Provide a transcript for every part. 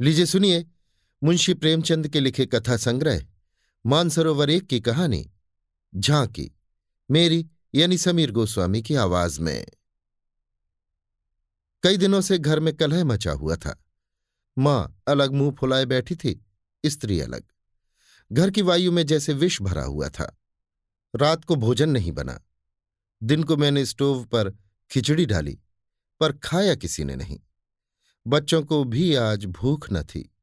लीजिए सुनिए, मुंशी प्रेमचंद के लिखे कथा संग्रह, मानसरोवर एक की कहानी, झांकी, मेरी यानी समीर गोस्वामी की आवाज़ में। कई दिनों से घर में कलह मचा हुआ था। माँ अलग मुँह फुलाए बैठी थी, स्त्री अलग। घर की वायु में जैसे विष भरा हुआ था। रात को भोजन नहीं बना। दिन को मैंने स्टोव पर खिचड़ी डाली, पर खाया किसी ने नहीं। बच्चों को भी आज भूख न थी।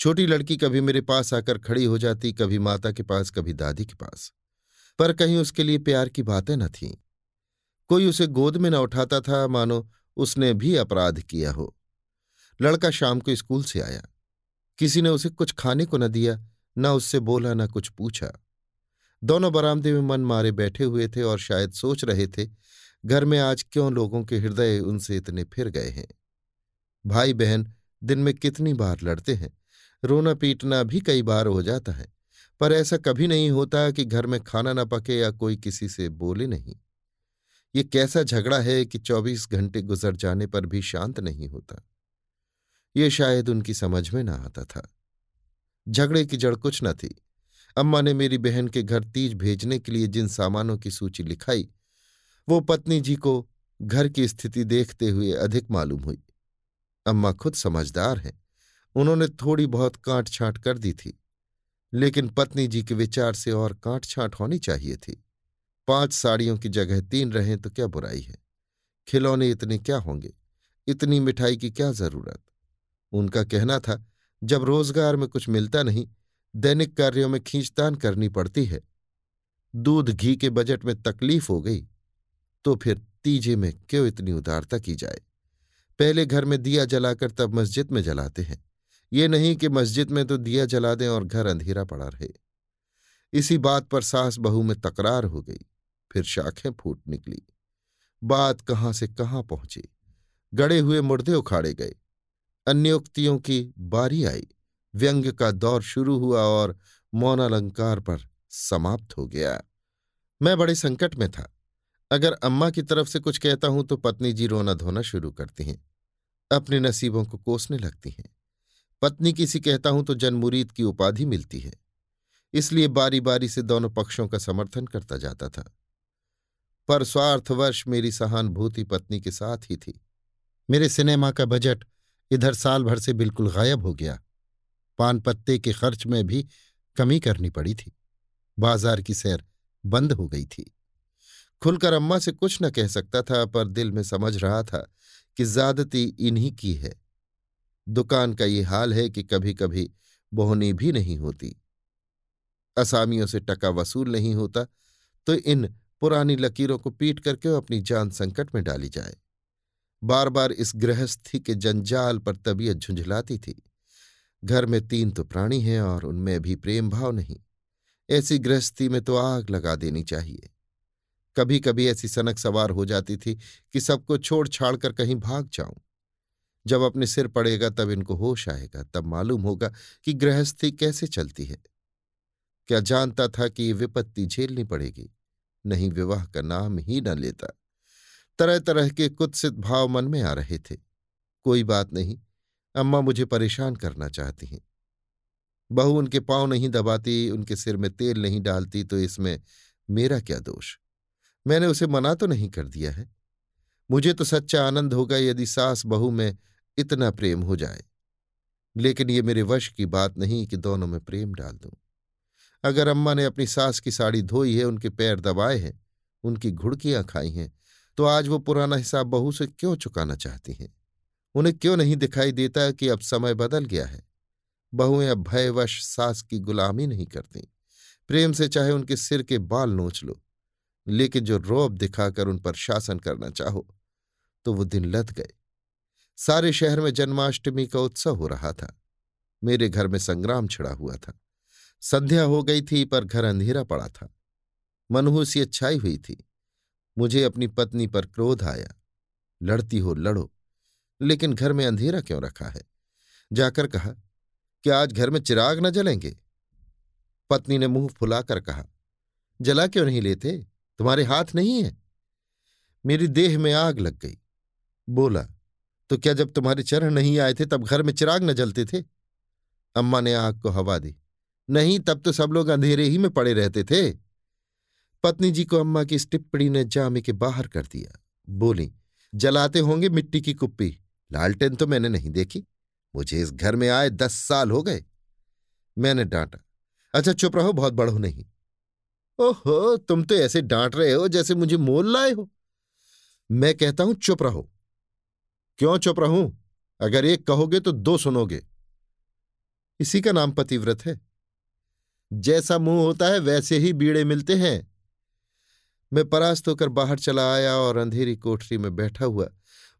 छोटी लड़की कभी मेरे पास आकर खड़ी हो जाती, कभी माता के पास, कभी दादी के पास। पर कहीं उसके लिए प्यार की बातें न थीं। कोई उसे गोद में न उठाता था, मानो उसने भी अपराध किया हो। लड़का शाम को स्कूल से आया। किसी ने उसे कुछ खाने को न दिया, न उससे बोला, न कुछ पूछा। दोनों बरामदे में मन मारे बैठे हुए थे और शायद सोच रहे थे, घर में आज क्यों लोगों के हृदय उनसे इतने फिर गए हैं। भाई बहन दिन में कितनी बार लड़ते हैं। रोना पीटना भी कई बार हो जाता है, पर ऐसा कभी नहीं होता कि घर में खाना न पके या कोई किसी से बोले नहीं। ये कैसा झगड़ा है कि चौबीस घंटे गुजर जाने पर भी शांत नहीं होता। ये शायद उनकी समझ में ना आता था। झगड़े की जड़ कुछ न थी। अम्मा ने मेरी बहन के घर तीज भेजने के लिए जिन सामानों की सूची लिखाई, वो पत्नी जी को घर की स्थिति देखते हुए अधिक मालूम हुई। अम्मा खुद समझदार हैं। उन्होंने थोड़ी बहुत काट छांट कर दी थी, लेकिन पत्नी जी के विचार से और काट छांट होनी चाहिए थी। पाँच साड़ियों की जगह तीन रहें तो क्या बुराई है? खिलौने इतने क्या होंगे? इतनी मिठाई की क्या ज़रूरत? उनका कहना था, जब रोज़गार में कुछ मिलता नहीं, दैनिक कार्यों में खींचतान करनी पड़ती है। दूध घी के बजट में तकलीफ़ हो गई तो फिर तीजे में क्यों इतनी उदारता की जाए? पहले घर में दिया जलाकर तब मस्जिद में जलाते हैं। ये नहीं कि मस्जिद में तो दिया जला दें और घर अंधेरा पड़ा रहे। इसी बात पर सास बहू में तकरार हो गई। फिर शाखें फूट निकली। बात कहाँ से कहाँ पहुँची? गड़े हुए मुर्दे उखाड़े गए। अन्योक्तियों की बारी आई। व्यंग्य का दौर शुरू हुआ और मौनालंकार पर समाप्त हो गया। मैं बड़े संकट में था। अगर अम्मा की तरफ़ से कुछ कहता हूँ तो पत्नी जी रोना धोना शुरू करती हैं। अपने नसीबों को कोसने लगती हैं। पत्नी किसी कहता हूँ तो जनमुरीद की उपाधि मिलती है। इसलिए बारी बारी से दोनों पक्षों का समर्थन करता जाता था। पर स्वार्थवर्ष मेरी सहानुभूति पत्नी के साथ ही थी। मेरे सिनेमा का बजट इधर साल भर से बिल्कुल गायब हो गया। पान पत्ते के खर्च में भी कमी करनी पड़ी थी। बाज़ार की सैर बंद हो गई थी। खुलकर अम्मा से कुछ न कह सकता था, पर दिल में समझ रहा था कि ज्यादती इन्हीं की है। दुकान का ये हाल है कि कभी कभी बोहनी भी नहीं होती। असामियों से टका वसूल नहीं होता तो इन पुरानी लकीरों को पीट करके अपनी जान संकट में डाली जाए? बार बार इस गृहस्थी के जंजाल पर तबीयत झुंझलाती थी। घर में तीन तो प्राणी हैं और उनमें भी प्रेम भाव नहीं। ऐसी गृहस्थी में तो आग लगा देनी चाहिए। कभी कभी ऐसी सनक सवार हो जाती थी कि सबको छोड़ छाड़ कर कहीं भाग जाऊँ। जब अपने सिर पड़ेगा तब इनको होश आएगा, तब मालूम होगा कि गृहस्थी कैसे चलती है। क्या जानता था कि विपत्ति झेलनी पड़ेगी, नहीं विवाह का नाम ही न लेता। तरह तरह के कुत्सित भाव मन में आ रहे थे। कोई बात नहीं, अम्मा मुझे परेशान करना चाहती हैं। बहू उनके पाँव नहीं दबाती, उनके सिर में तेल नहीं डालती तो इसमें मेरा क्या दोष? मैंने उसे मना तो नहीं कर दिया है। मुझे तो सच्चा आनंद होगा यदि सास बहू में इतना प्रेम हो जाए। लेकिन ये मेरे वश की बात नहीं कि दोनों में प्रेम डाल दूँ। अगर अम्मा ने अपनी सास की साड़ी धोई है, उनके पैर दबाए हैं, उनकी घुड़कियाँ खाई हैं तो आज वो पुराना हिसाब बहू से क्यों चुकाना चाहती हैं? उन्हें क्यों नहीं दिखाई देता कि अब समय बदल गया है? बहुएँ अब भयवश सास की गुलामी नहीं करती। प्रेम से चाहे उनके सिर के बाल नोच लो। लेकिन जो रोब दिखाकर उन पर शासन करना चाहो तो वो दिन लद गए। सारे शहर में जन्माष्टमी का उत्सव हो रहा था। मेरे घर में संग्राम छिड़ा हुआ था। संध्या हो गई थी, पर घर अंधेरा पड़ा था। मनहूसी अच्छाई हुई थी। मुझे अपनी पत्नी पर क्रोध आया। लड़ती हो लड़ो, लेकिन घर में अंधेरा क्यों रखा है? जाकर कहा कि आज घर में चिराग न जलेंगे? पत्नी ने मुँह फुलाकर कहा, जला क्यों नहीं लेते? तुम्हारे हाथ नहीं है। मेरी देह में आग लग गई। बोला तो क्या जब तुम्हारे चरण नहीं आए थे, तब घर में चिराग न जलते थे? अम्मा ने आग को हवा दी। नहीं, तब तो सब लोग अंधेरे ही में पड़े रहते थे। पत्नी जी को अम्मा की इस टिप्पणी ने जामे के बाहर कर दिया। बोली, जलाते होंगे मिट्टी की कुप्पी। लालटेन तो मैंने नहीं देखी। मुझे इस घर में आए दस साल हो गए। मैंने डांटा अच्छा चुप रहो, बहुत बड़ो नहीं। ओहो, तुम तो ऐसे डांट रहे हो जैसे मुझे मोल लाए हो। मैं कहता हूँ, चुप रहो। क्यों चुप रहूँ? अगर एक कहोगे तो दो सुनोगे। इसी का नाम पतिव्रत है। जैसा मुँह होता है, वैसे ही बीड़े मिलते हैं। मैं परास्त होकर बाहर चला आया और अंधेरी कोठरी में बैठा हुआ।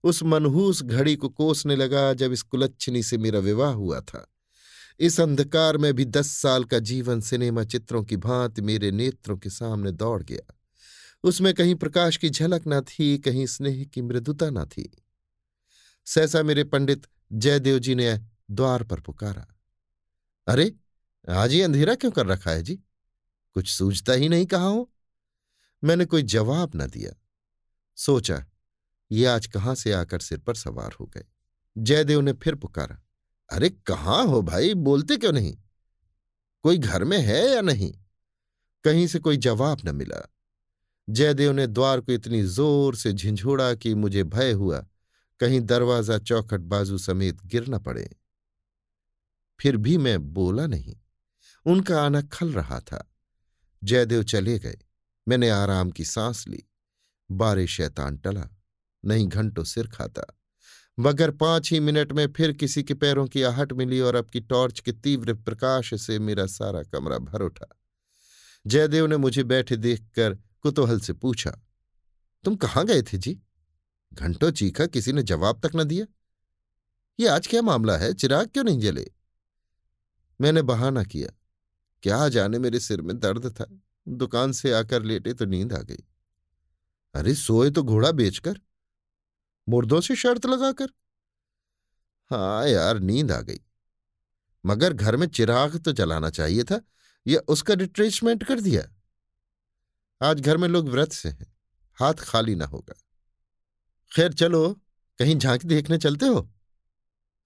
उस मनहूस घड़ी को कोसने लगा जब इस कुलच्छनी से मेरा विवाह हुआ था। इस अंधकार में भी दस साल का जीवन सिनेमा चित्रों की भांति मेरे नेत्रों के सामने दौड़ गया। उसमें कहीं प्रकाश की झलक न थी, कहीं स्नेह की मृदुता न थी। सहसा मेरे पंडित जयदेव जी ने द्वार पर पुकारा। अरे, आज ही अंधेरा क्यों कर रखा है जी? कुछ सूझता ही नहीं कहा हो? मैंने कोई जवाब न दिया। सोचा, ये आज कहाँ से आकर सिर पर सवार हो गए? जयदेव ने फिर पुकारा। अरे कहाँ हो भाई? बोलते क्यों नहीं? कोई घर में है या नहीं? कहीं से कोई जवाब न मिला। जयदेव ने द्वार को इतनी ज़ोर से झिझोड़ा कि मुझे भय हुआ, कहीं दरवाज़ा चौखट बाजू समेत गिर न पड़े। फिर भी मैं बोला नहीं। उनका आना खल रहा था। जयदेव चले गए। मैंने आराम की सांस ली। बारे शैतान टला। नहीं घंटों सिर खाता। मगर पाँच ही मिनट में फिर किसी के पैरों की आहट मिली और अब की टॉर्च के तीव्र प्रकाश से मेरा सारा कमरा भर उठा। जयदेव ने मुझे बैठे देखकर कुतूहल से पूछा, तुम कहाँ गए थे जी? घंटों चीखा किसी ने जवाब तक न दिया। ये आज क्या मामला है? चिराग क्यों नहीं जले? मैंने बहाना किया। क्या जाने मेरे सिर में दर्द था। दुकान से आकर लेटे तो नींद आ गई। अरे, सोए तो घोड़ा बेचकर। मुर्दों से शर्त लगाकर? हाँ यार, नींद आ गई। मगर घर में चिराग तो जलाना चाहिए था, या उसका रिट्रेचमेंट कर दिया? आज घर में लोग व्रत से हैं, हाथ खाली ना होगा। खैर चलो, कहीं झांकी देखने चलते हो?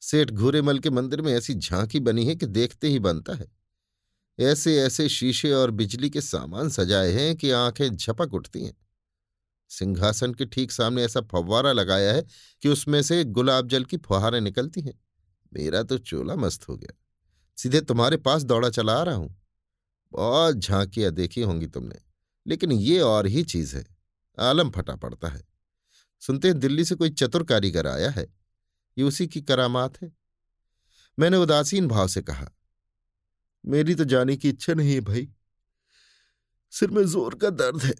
सेठ घूरेमल के मंदिर में ऐसी झांकी बनी है कि देखते ही बनता है। ऐसे ऐसे शीशे और बिजली के सामान सजाए हैं कि आँखें झपक उठती हैं। सिंहासन के ठीक सामने ऐसा फव्वारा लगाया है कि उसमें से गुलाब जल की फुहारें निकलती हैं। मेरा तो चोला मस्त हो गया। सीधे तुम्हारे पास दौड़ा चला आ रहा हूँ। बहुत झांकियाँ देखी होंगी तुमने, लेकिन ये और ही चीज़ है, आलम फटा पड़ता है। सुनते हैं, दिल्ली से कोई चतुर कारीगर आया है। ये उसी की करामात है। मैंने उदासीन भाव से कहा, मेरी तो जाने की इच्छा नहीं है भाई। सिर में ज़ोर का दर्द है।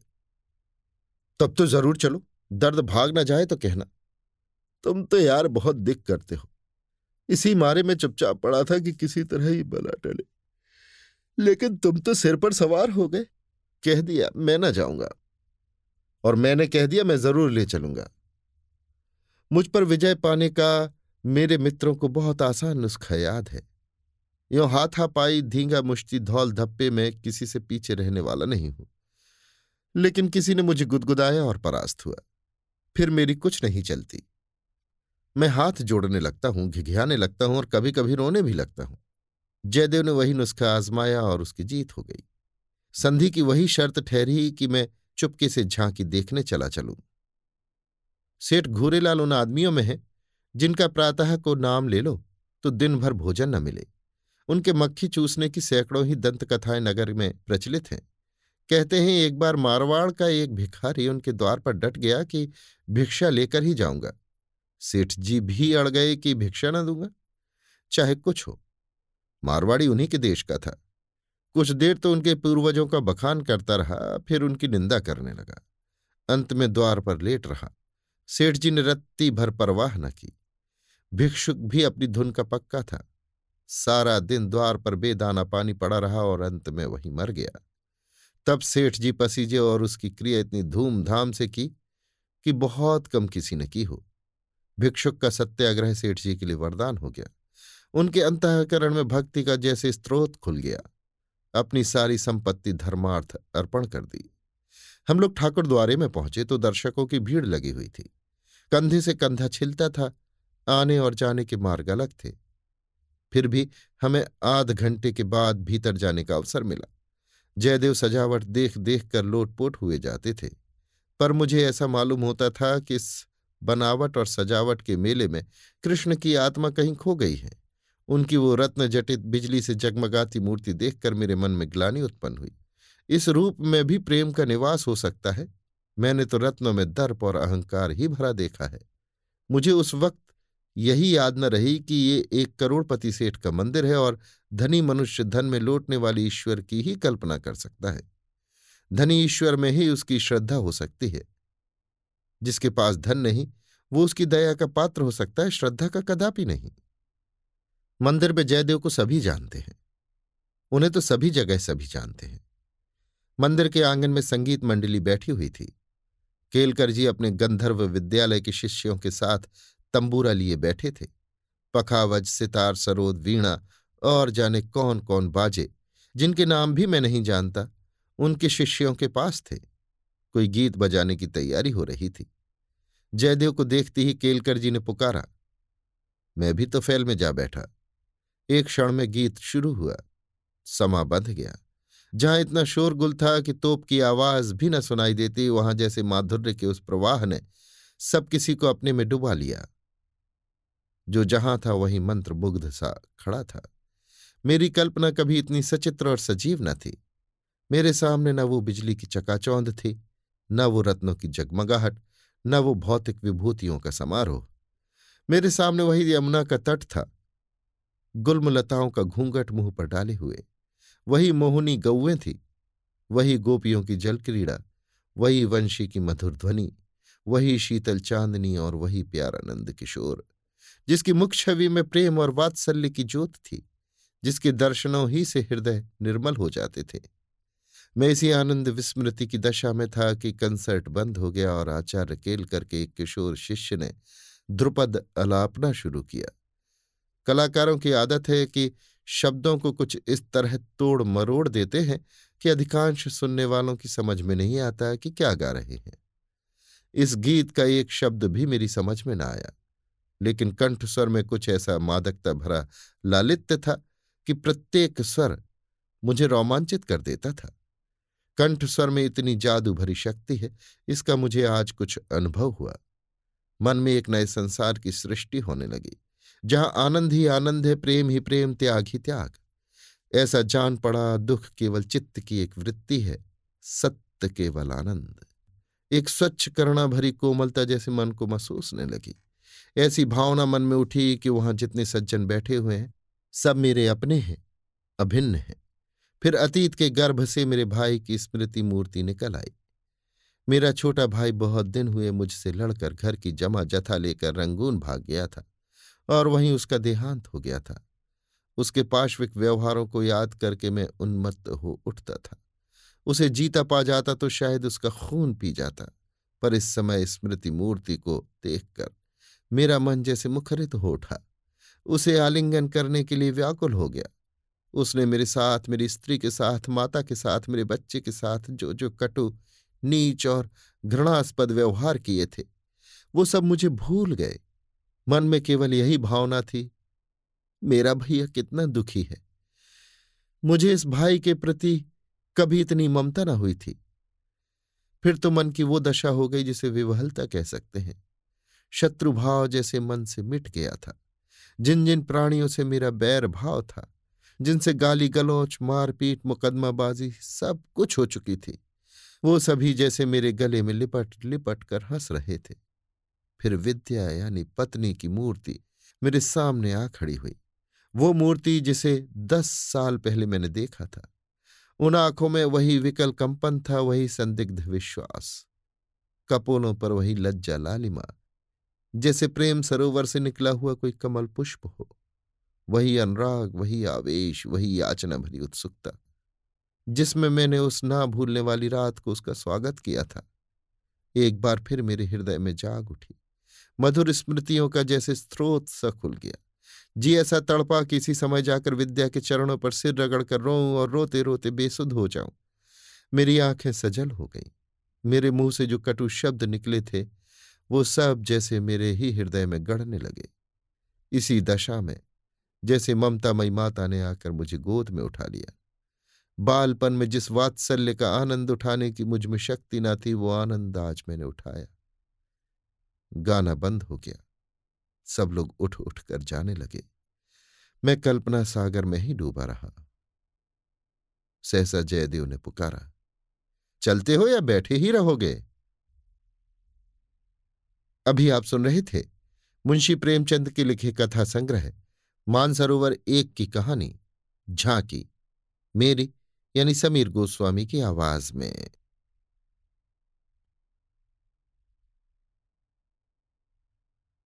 तब तो ज़रूर चलो। दर्द भाग ना जाए तो कहना। तुम तो यार बहुत दिक करते हो। इसी मारे में चुपचाप पड़ा था कि किसी तरह ही बला टले। लेकिन तुम तो सिर पर सवार हो गए। कह दिया, मैं ना जाऊँगा। और मैंने कह दिया, मैं ज़रूर ले चलूँगा। मुझ पर विजय पाने का मेरे मित्रों को बहुत आसान नुस्खा याद है। यो हाथा पाई धींगा मुश्ती धौल धप्पे में किसी से पीछे रहने वाला नहीं हूँ। लेकिन किसी ने मुझे गुदगुदाया और परास्त हुआ। फिर मेरी कुछ नहीं चलती। मैं हाथ जोड़ने लगता हूँ, घिघियाने लगता हूँ और कभी कभी रोने भी लगता हूँ। जयदेव ने वही नुस्खा आजमाया और उसकी जीत हो गई। संधि की वही शर्त ठहरी कि मैं चुपके से झांकी देखने चला चलूँ। सेठ घूरेलाल उन आदमियों में है, जिनका प्रातः को नाम ले लो तो दिन भर भोजन न मिले। उनके मक्खी चूसने की सैकड़ों ही दंत कथाएँ नगर में प्रचलित हैं। कहते हैं, एक बार मारवाड़ का एक भिखारी उनके द्वार पर डट गया कि भिक्षा लेकर ही जाऊँगा। सेठ जी भी अड़ गए कि भिक्षा न दूँगा। चाहे कुछ हो, मारवाड़ी उन्हीं के देश का था। कुछ देर तो उनके पूर्वजों का बखान करता रहा, फिर उनकी निंदा करने लगा। अंत में द्वार पर लेट रहा। सेठ जी ने रत्ती भर परवाह न की। भिक्षुक भी अपनी धुन का पक्का था। सारा दिन द्वार पर बेदाना पानी पड़ा रहा और अंत में वही मर गया। तब सेठ जी पसीजे और उसकी क्रिया इतनी धूमधाम से की कि बहुत कम किसी ने की हो। भिक्षुक का सत्याग्रह सेठ जी के लिए वरदान हो गया। उनके अंतकरण में भक्ति का जैसे स्त्रोत खुल गया। अपनी सारी संपत्ति धर्मार्थ अर्पण कर दी। हम लोग ठाकुर द्वारे में पहुँचे तो दर्शकों की भीड़ लगी हुई थी। कंधे से कंधा छिलता था, आने और जाने के मार्ग अलग थे। फिर भी हमें आध घंटे के बाद भीतर जाने का अवसर मिला। जयदेव सजावट देख देख कर लोटपोट हुए जाते थे। पर मुझे ऐसा मालूम होता था कि इस बनावट और सजावट के मेले में कृष्ण की आत्मा कहीं खो गई है। उनकी वो रत्न जटित बिजली से जगमगाती मूर्ति देखकर मेरे मन में ग्लानी उत्पन्न हुई। इस रूप में भी प्रेम का निवास हो सकता है। मैंने तो रत्नों में दर्प और अहंकार ही भरा देखा है। मुझे उस वक्त यही याद न रही कि ये एक करोड़पति सेठ का मंदिर है और धनी मनुष्य धन में लौटने वाले ईश्वर की ही कल्पना कर सकता है। धनी ईश्वर में ही उसकी श्रद्धा हो सकती है। जिसके पास धन नहीं, वो उसकी दया का पात्र हो सकता है, श्रद्धा का कदापि नहीं। मंदिर में जयदेव को सभी जानते हैं। उन्हें तो सभी जगह सभी जानते हैं। मंदिर के आँगन में संगीत मंडली बैठी हुई थी। केलकर जी अपने गंधर्व विद्यालय के शिष्यों के साथ तंबूरा लिए बैठे थे। पखावज, सितार, सरोद, वीणा और जाने कौन कौन बाजे, जिनके नाम भी मैं नहीं जानता, उनके शिष्यों के पास थे। कोई गीत बजाने की तैयारी हो रही थी। जयदेव को देखते ही केलकर जी ने पुकारा, मैं भी तो फैल में जा बैठा। एक क्षण में गीत शुरू हुआ, समा बंध गया। जहाँ इतना शोरगुल था कि तोप की आवाज़ भी न सुनाई देती, वहाँ जैसे माधुर्य के उस प्रवाह ने सब किसी को अपने में डुबा लिया। जो जहाँ था वहीं मंत्र मुग्ध सा खड़ा था। मेरी कल्पना कभी इतनी सचित्र और सजीव न थी। मेरे सामने न वो बिजली की चकाचौंध थी, न वो रत्नों की जगमगाहट, न वो भौतिक विभूतियों का समारोह। मेरे सामने वही यमुना का तट था। गुलमलताओं का घूंघट मुँह पर डाले हुए। वही मोहनी गौवें थी। वही गोपियों की जल क्रीड़ा वही वंशी की मधुर ध्वनि। वही शीतल चांदनी और वही प्यारानंद किशोर। जिसकी मुख छवि में प्रेम और वात्सल्य की ज्योत थी, जिसके दर्शनों ही से हृदय निर्मल हो जाते थे। मैं इसी आनंद विस्मृति की दशा में था कि कंसर्ट बंद हो गया और आचार्य केल करके एक किशोर शिष्य ने ध्रुपद अलापना शुरू किया। कलाकारों की आदत है कि शब्दों को कुछ इस तरह तोड़ मरोड़ देते हैं कि अधिकांश सुनने वालों की समझ में नहीं आता कि क्या गा रहे हैं। इस गीत का एक शब्द भी मेरी समझ में न आया। लेकिन कंठ स्वर में कुछ ऐसा मादकता भरा लालित्य था कि प्रत्येक स्वर मुझे रोमांचित कर देता था। कंठ स्वर में इतनी जादू भरी शक्ति है, इसका मुझे आज कुछ अनुभव हुआ। मन में एक नए संसार की सृष्टि होने लगी, जहाँ आनंद ही आनंद है, प्रेम ही प्रेम, त्याग ही त्याग। ऐसा जान पड़ा, दुख केवल चित्त की एक वृत्ति है, सत्य केवल आनंद। एक स्वच्छ करुणा भरी कोमलता जैसे मन को महसूस होने लगी। ऐसी भावना मन में उठी कि वहाँ जितने सज्जन बैठे हुए हैं, सब मेरे अपने हैं, अभिन्न हैं। फिर अतीत के गर्भ से मेरे भाई की स्मृति मूर्ति निकल आई। मेरा छोटा भाई बहुत दिन हुए मुझसे लड़कर घर की जमा जथा लेकर रंगून भाग गया था और वहीं उसका देहांत हो गया था। उसके पार्श्विक व्यवहारों को याद करके मैं उन्मत्त हो उठता था। उसे जीता पा जाता तो शायद उसका खून पी जाता, पर इस समय स्मृति मूर्ति को देखकर मेरा मन जैसे मुखरित हो उठा। उसे आलिंगन करने के लिए व्याकुल हो गया। उसने मेरे साथ, मेरी स्त्री के साथ, माता के साथ, मेरे बच्चे के साथ जो जो कटु, नीच और घृणास्पद व्यवहार किए थे, वो सब मुझे भूल गए। मन में केवल यही भावना थी, मेरा भैया कितना दुखी है। मुझे इस भाई के प्रति कभी इतनी ममता न हुई थी। फिर तो मन की वो दशा हो गई जिसे विवहलता कह सकते हैं। शत्रुभाव जैसे मन से मिट गया था। जिन जिन प्राणियों से मेरा बैर भाव था, जिनसे गाली गलौच मारपीट, मुकदमाबाजी सब कुछ हो चुकी थी, वो सभी जैसे मेरे गले में लिपट लिपट कर हंस रहे थे। फिर विद्या यानी पत्नी की मूर्ति मेरे सामने आ खड़ी हुई। वो मूर्ति जिसे दस साल पहले मैंने देखा था, उन आँखों में वही विकल कंपन था, वही संदिग्ध विश्वास। कपोलों पर वही लज्जा लालिमा जैसे प्रेम सरोवर से निकला हुआ कोई कमल पुष्प हो। वही अनुराग, वही आवेश, वही याचना भरी उत्सुकता, जिसमें मैंने उस ना भूलने वाली रात को उसका स्वागत किया था। एक बार फिर मेरे हृदय में जाग उठी। मधुर स्मृतियों का जैसे स्रोत सा खुल गया। जी ऐसा तड़पा किसी समय जाकर विद्या के चरणों पर सिर रगड़ कर रोऊं और रोते रोते बेसुध हो जाऊँ। मेरी आँखें सजल हो गईं। मेरे मुँह से जो कटु शब्द निकले थे वो सब जैसे मेरे ही हृदय में गढ़ने लगे। इसी दशा में, जैसे ममतामयी माता ने आकर मुझे गोद में उठा लिया। बालपन में जिस वात्सल्य का आनंद उठाने की मुझमें शक्ति ना थी, वो आनंद आज मैंने उठाया। गाना बंद हो गया। सब लोग उठ उठ कर जाने लगे। मैं कल्पना सागर में ही डूबा रहा। सहसा जयदेव ने पुकारा, चलते हो या बैठे ही रहोगे? अभी आप सुन रहे थे मुंशी प्रेमचंद के लिखे कथा संग्रह, मानसरोवर एक की कहानी, झांकी, मेरी यानी समीर गोस्वामी की आवाज़ में।